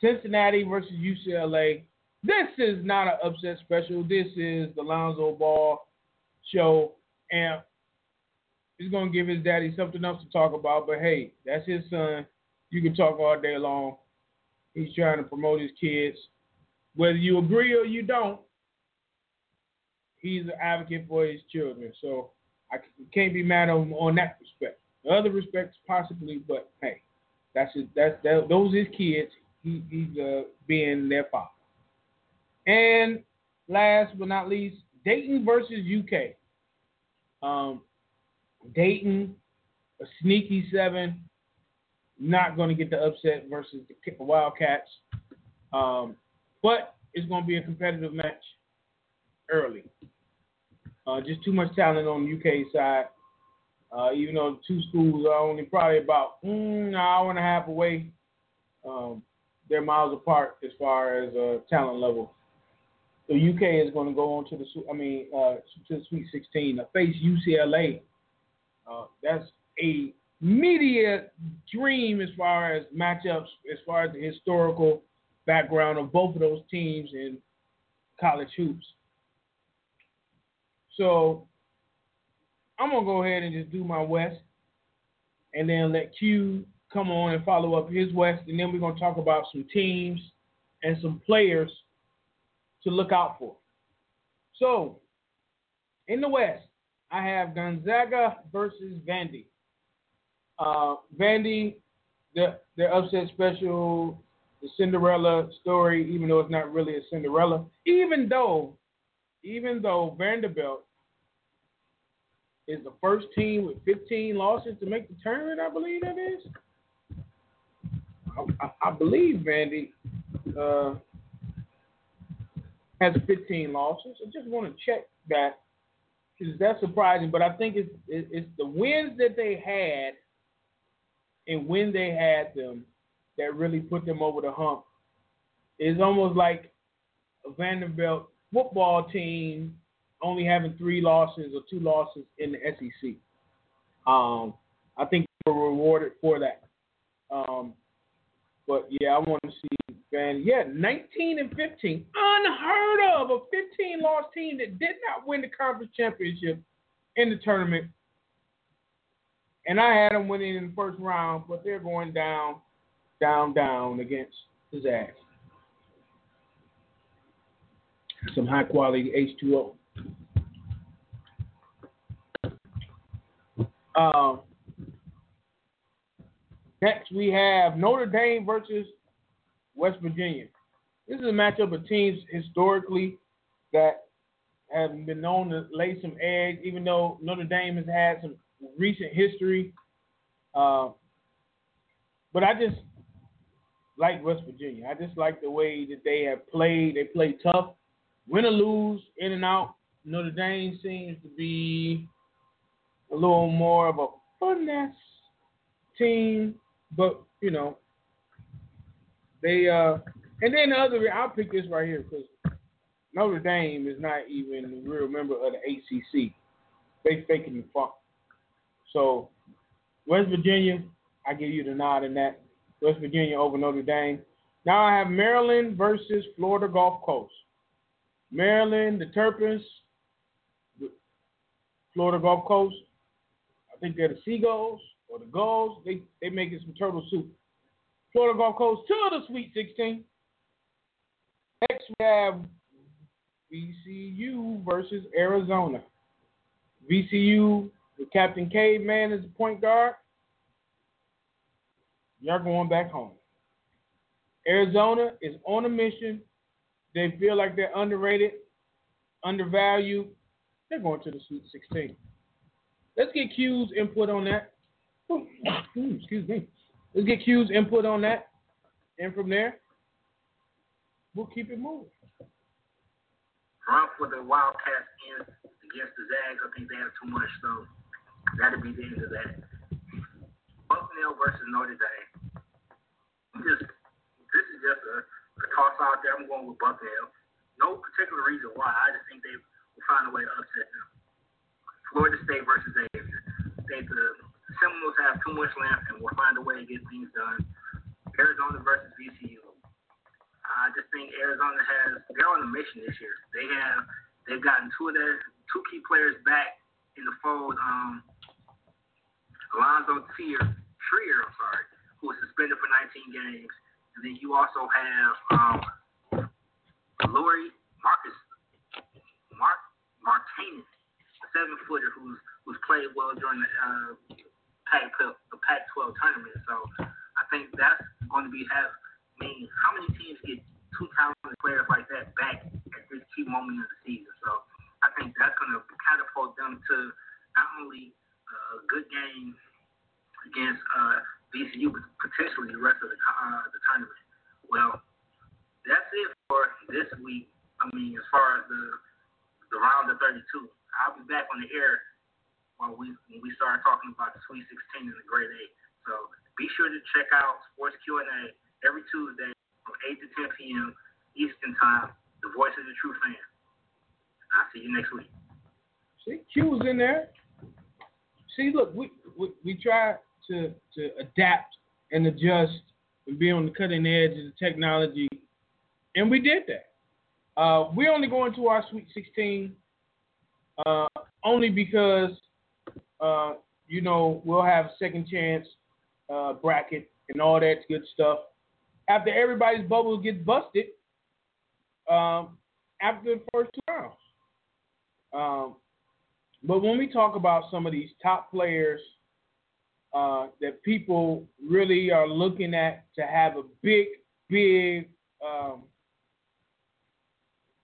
Cincinnati versus UCLA. This is not an upset special. This is the Lonzo Ball show, and he's gonna give his daddy something else to talk about. But hey, that's his son. You can talk all day long. He's trying to promote his kids, whether you agree or you don't. He's an advocate for his children, so I can't be mad on on that respect. Other respects, possibly, but hey, that's his, that's that, those his kids. He, he's uh, being their father. And last but not least, Dayton versus UK. Um, Dayton, a sneaky seven, not going to get the upset versus the Wildcats. Um, but it's going to be a competitive match early. Uh, just too much talent on the UK side. Uh, even though the two schools are only probably about mm, an hour and a half away, um, they're miles apart as far as uh, talent level. The UK is going to go on to the I mean uh, to the Sweet 16 to face UCLA. Uh, that's a media dream as far as matchups, as far as the historical background of both of those teams in college hoops. So I'm gonna go ahead and just do my West, and then let Q come on and follow up his West, and then we're gonna talk about some teams and some players to look out for. So, in the West, I have Gonzaga versus Vandy. Uh, Vandy, the their upset special, the Cinderella story, even though it's not really a Cinderella, even though, even though Vanderbilt is the first team with 15 losses to make the tournament. I believe that is. I, I, believe Vandy uh, has 15 losses. I just want to check that because that's surprising. But I think it's it's the wins that they had and when they had them that really put them over the hump. It's almost like a Vanderbilt football team only having three losses or two losses in the SEC. Um, I think they were rewarded for that. Um, But yeah, I want to see. And yeah, 19 and 15, unheard of. A 15 loss team that did not win the conference championship in the tournament. And I had them winning in the first round, but they're going down, down, down against the Zags. Some high quality H2O. Um, next, we have Notre Dame versus West Virginia. This is a matchup of teams historically that have been known to lay some eggs, even though Notre Dame has had some recent history. Uh, but I just like West Virginia. I just like the way that they have played. They play tough, win or lose, in and out. Notre Dame seems to be a little more of a finesse team, but you know, they uh, and then the other I'll pick this right here because Notre Dame is not even a real member of the ACC. They faking the funk. So West Virginia, I give you the nod in that. West Virginia over Notre Dame. Now I have Maryland versus Florida Gulf Coast. Maryland, the Turpins, Florida Gulf Coast. I think they're the Seagulls or the Gulls. They they making some turtle soup. Florida Gulf Coast to the Sweet 16. Next we have VCU versus Arizona. VCU with Captain Caveman as the point guard. Y'all going back home. Arizona is on a mission. They feel like they're underrated, undervalued. They're going to the Sweet 16. Let's get Q's input on that. Hmm, excuse me. Let's get Q's input on that. And from there, we'll keep it moving. Run for the Wildcats in against the Zags. I think they have too much, so that'll be the end of that. Bucknell versus Notre Dame. Just this is just a, a toss out there. I'm going with Bucknell. No particular reason why. I just think they will find a way to upset them. Florida State versus Xavier. I think the Seminoles have too much length and will find a way to get things done. Arizona versus VCU. I just think Arizona has they're on a mission this year. They have they've gotten two of their two key players back in the fold. Um, Allonzo Trier, Trier, I'm sorry, who was suspended for 19 games, and then you also have um, Lauri Marcus Mark Martinez, a seven footer who's who's played well during the uh, Pac the Pac-12 tournament. So I think that's going to be have. I mean, how many teams get two talented players like that back at this key moment of the season? So I think that's going to catapult them to not only a good game against uh, VCU, but potentially the rest of the uh, the tournament. Well, that's it for this week. I mean, as far as the the round of 32, I'll be back on the air while we when we start talking about the Sweet 16 and the Grade A. So be sure to check out Sports Q&A every Tuesday from 8 to 10 p.m. Eastern Time. The voice of the true fan. I'll see you next week. See, Q was in there. See, look, we we, we try to to adapt and adjust and be on the cutting edge of the technology, and we did that. Uh, we only go into our Sweet 16 uh, only because uh, you know we'll have second chance uh, bracket and all that good stuff. After everybody's bubble gets busted, um, after the first two rounds. Um, but when we talk about some of these top players uh, that people really are looking at to have a big, big um,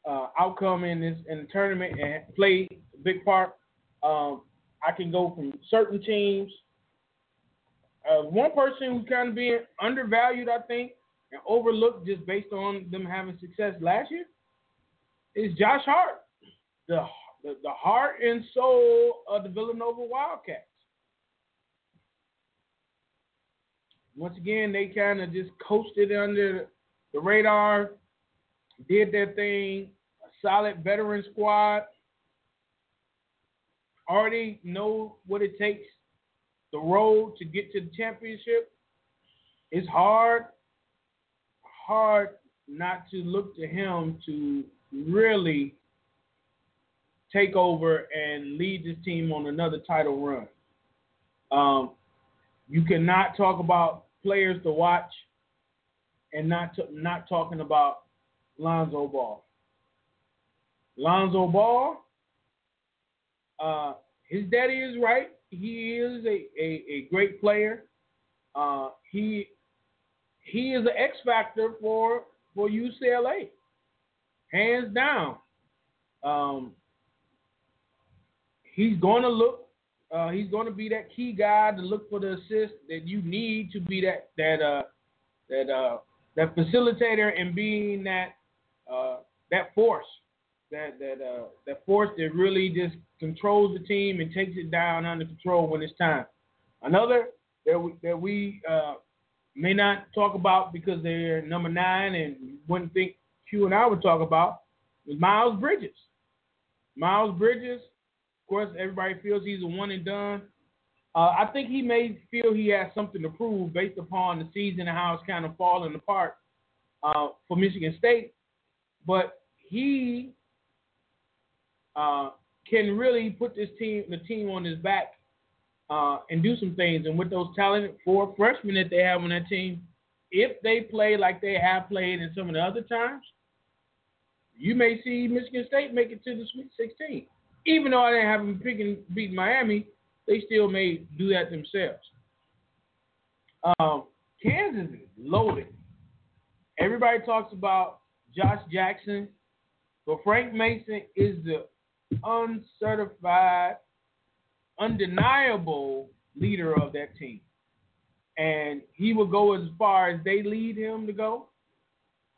uh, outcome in this in the tournament and play a big part, um, I can go from certain teams uh, one person who's kind of being undervalued, I think, and overlooked just based on them having success last year is Josh Hart, the the, the heart and soul of the Villanova Wildcats. Once again, they kind of just coasted under the radar, did their thing, a solid veteran squad. Already know what it takes the road to get to the championship is hard. hard not to look to him to really take over and lead this team on another title run. Um, you cannot talk about players to watch and not not talking about Lonzo Ball. Lonzo Ball, uh, his daddy is right. He is a, a, a great player. Uh, he he is an X factor for for UCLA, hands down. Um, he's going to look. Uh, he's going to be that key guy to look for the assist that you need to be that that uh, that uh, that facilitator and being that uh, that force that that uh, that force that really just controls the team and takes it down under control when it's time. Another that we, that we uh, may not talk about because they're number nine and wouldn't think Q and I would talk about is Miles Bridges. Miles Bridges, of course, everybody feels he's a one and done. Uh, I think he may feel he has something to prove based upon the season and how it's kind of falling apart uh, for Michigan State. But he uh, can really put this team, the team, on his back uh, and do some things. And with those talented four freshmen that they have on that team, if they play like they have played in some of the other times, you may see Michigan State make it to the Sweet 16. Even though I didn't have them picking beat Miami, they still may do that themselves. Um, Kansas is loaded. Everybody talks about Josh Jackson, but Frank Mason is the uncertified undeniable leader of that team. And he will go as far as they lead him to go.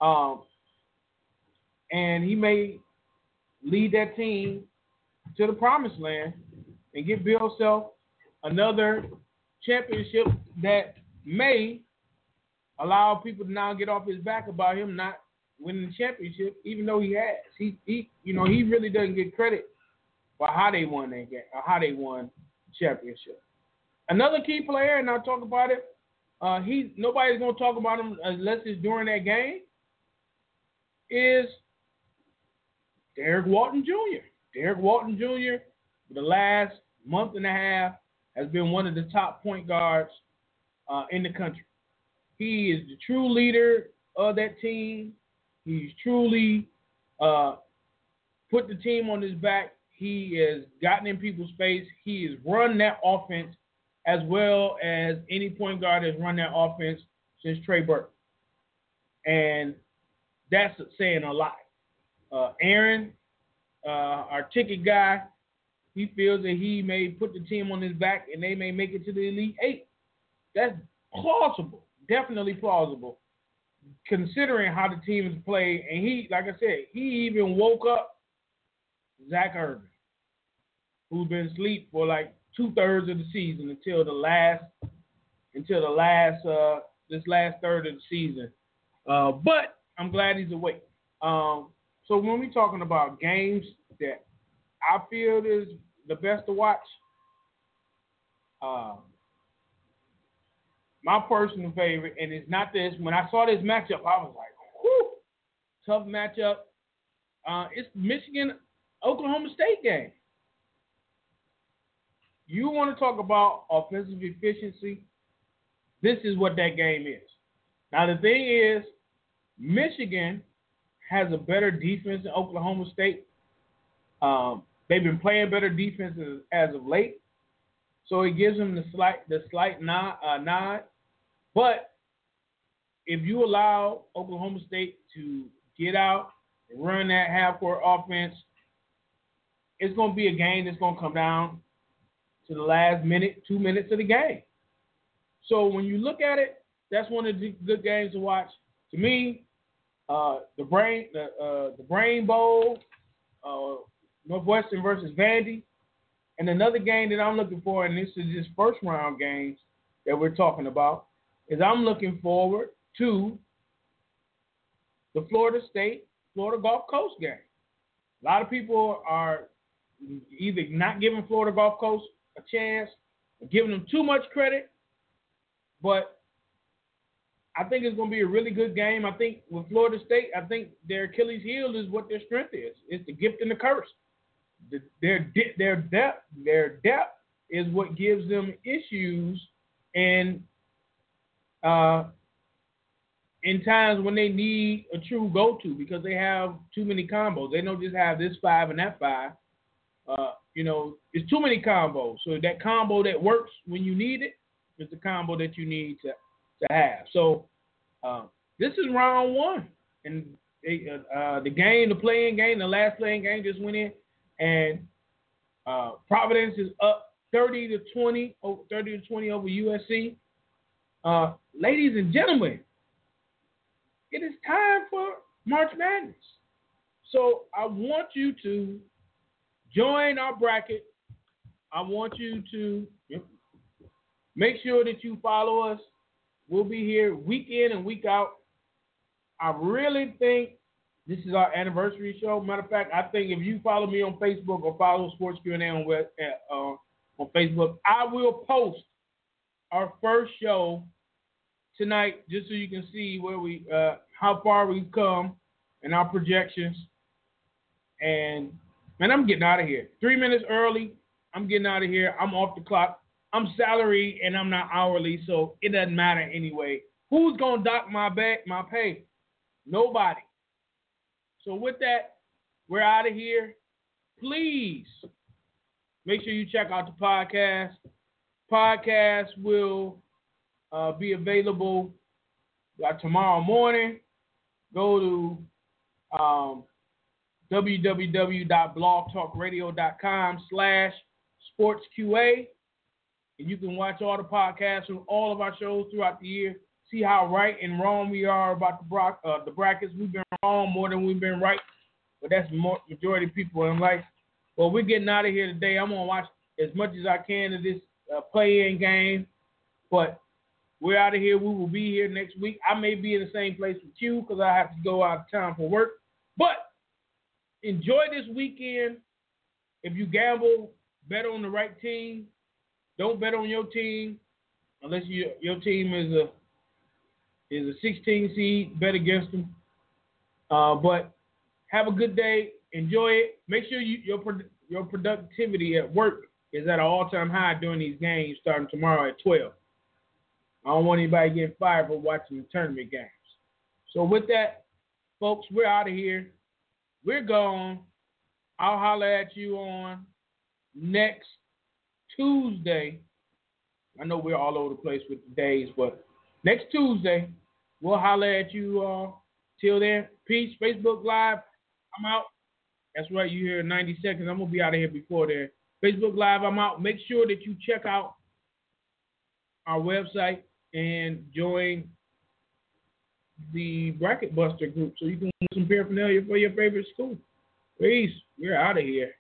Um, and he may lead that team to the promised land and give Bill Self another championship that may allow people to now get off his back about him not winning the championship, even though he has. He, he you know, he really doesn't get credit for how they won that game, or how they won championship. Another key player, and I'll talk about it. Uh, he nobody's gonna talk about him unless it's during that game. Is Derrick Walton Jr. Derrick Walton Jr. for the last month and a half has been one of the top point guards uh, in the country. He is the true leader of that team. He's truly uh, put the team on his back he has gotten in people's face. He has run that offense as well as any point guard has run that offense since Trey Burke. And that's saying a lot. Uh, Aaron, uh, our ticket guy, he feels that he may put the team on his back and they may make it to the Elite Eight. That's plausible, definitely plausible, considering how the team has played. And he, like I said, he even woke up Zak Irvin, who's been asleep for like two thirds of the season until the last until the last uh this last third of the season. Uh, but I'm glad he's awake. Um, so when we're talking about games that I feel is the best to watch, uh, my personal favorite, and it's not this. When I saw this matchup, I was like, "Whew, tough matchup." Uh, it's Michigan Oklahoma State game. You want to talk about offensive efficiency? This is what that game is. Now, the thing is, Michigan has a better defense than Oklahoma State. Um, they've been playing better defenses as of late, so it gives them the slight the slight nod. Uh, nod. But if you allow Oklahoma State to get out and run that half court offense, it's going to be a game that's going to come down to the last minute, two minutes of the game. So when you look at it, that's one of the good games to watch. To me, uh, the brain, the uh, the Brain Bowl, uh, Northwestern versus Vandy, and another game that I'm looking for, and this is just first round games that we're talking about, is I'm looking forward to the Florida State Florida Gulf Coast game. A lot of people are either not giving Florida Gulf Coast a chance, or giving them too much credit. But I think it's going to be a really good game. I think with Florida State, I think their Achilles heel is what their strength is. It's the gift and the curse. The, their their depth their depth is what gives them issues and uh, in times when they need a true go-to because they have too many combos. They don't just have this five and that five. Uh, you know, it's too many combos. So that combo that works when you need it is the combo that you need to to have. So uh, this is round one, and they, uh, uh, the game, the playing game, the last playing game just went in, and uh, Providence is up 30 to 20, 30 to 20 over USC. Uh, ladies and gentlemen, it is time for March Madness. So I want you to join our bracket. I want you to make sure that you follow us. We'll be here week in and week out. I really think this is our anniversary show. Matter of fact, I think if you follow me on Facebook or follow Sports Q&A on, uh, on Facebook, I will post our first show tonight just so you can see where we uh, how far we've come and our projections. And man, I'm getting out of here. Three minutes early. I'm getting out of here. I'm off the clock. I'm salary and I'm not hourly, so it doesn't matter anyway. Who's gonna dock my back my pay? Nobody. So with that, we're out of here. Please make sure you check out the podcast. Podcast will uh, be available uh, tomorrow morning. Go to um, www.blogtalkradio.com slash sportsqa and you can watch all the podcasts from all of our shows throughout the year. See how right and wrong we are about the, uh, the brackets. We've been wrong more than we've been right, but that's more majority of people in life. Well, we're getting out of here today. I'm gonna watch as much as I can of this uh, play-in game, but we're out of here. We will be here next week. I may be in the same place with you because I have to go out of town for work. But enjoy this weekend. If you gamble, bet on the right team. Don't bet on your team unless you, your team is a is a 16 seed. Bet against them. Uh, but have a good day. Enjoy it. Make sure you, your your productivity at work is at an all time high during these games starting tomorrow at 12. I don't want anybody getting fired for watching the tournament games. So with that, folks, we're out of here. We're gone. I'll holler at you on next Tuesday. I know we're all over the place with the days, but next Tuesday, we'll holler at you all. Till then, peace. Facebook Live, I'm out. That's right, you hear 90 seconds. I'm going to be out of here before then. Facebook Live, I'm out. Make sure that you check out our website and join the Bracket Buster group so you can get some paraphernalia for your favorite school. Peace. We're out of here.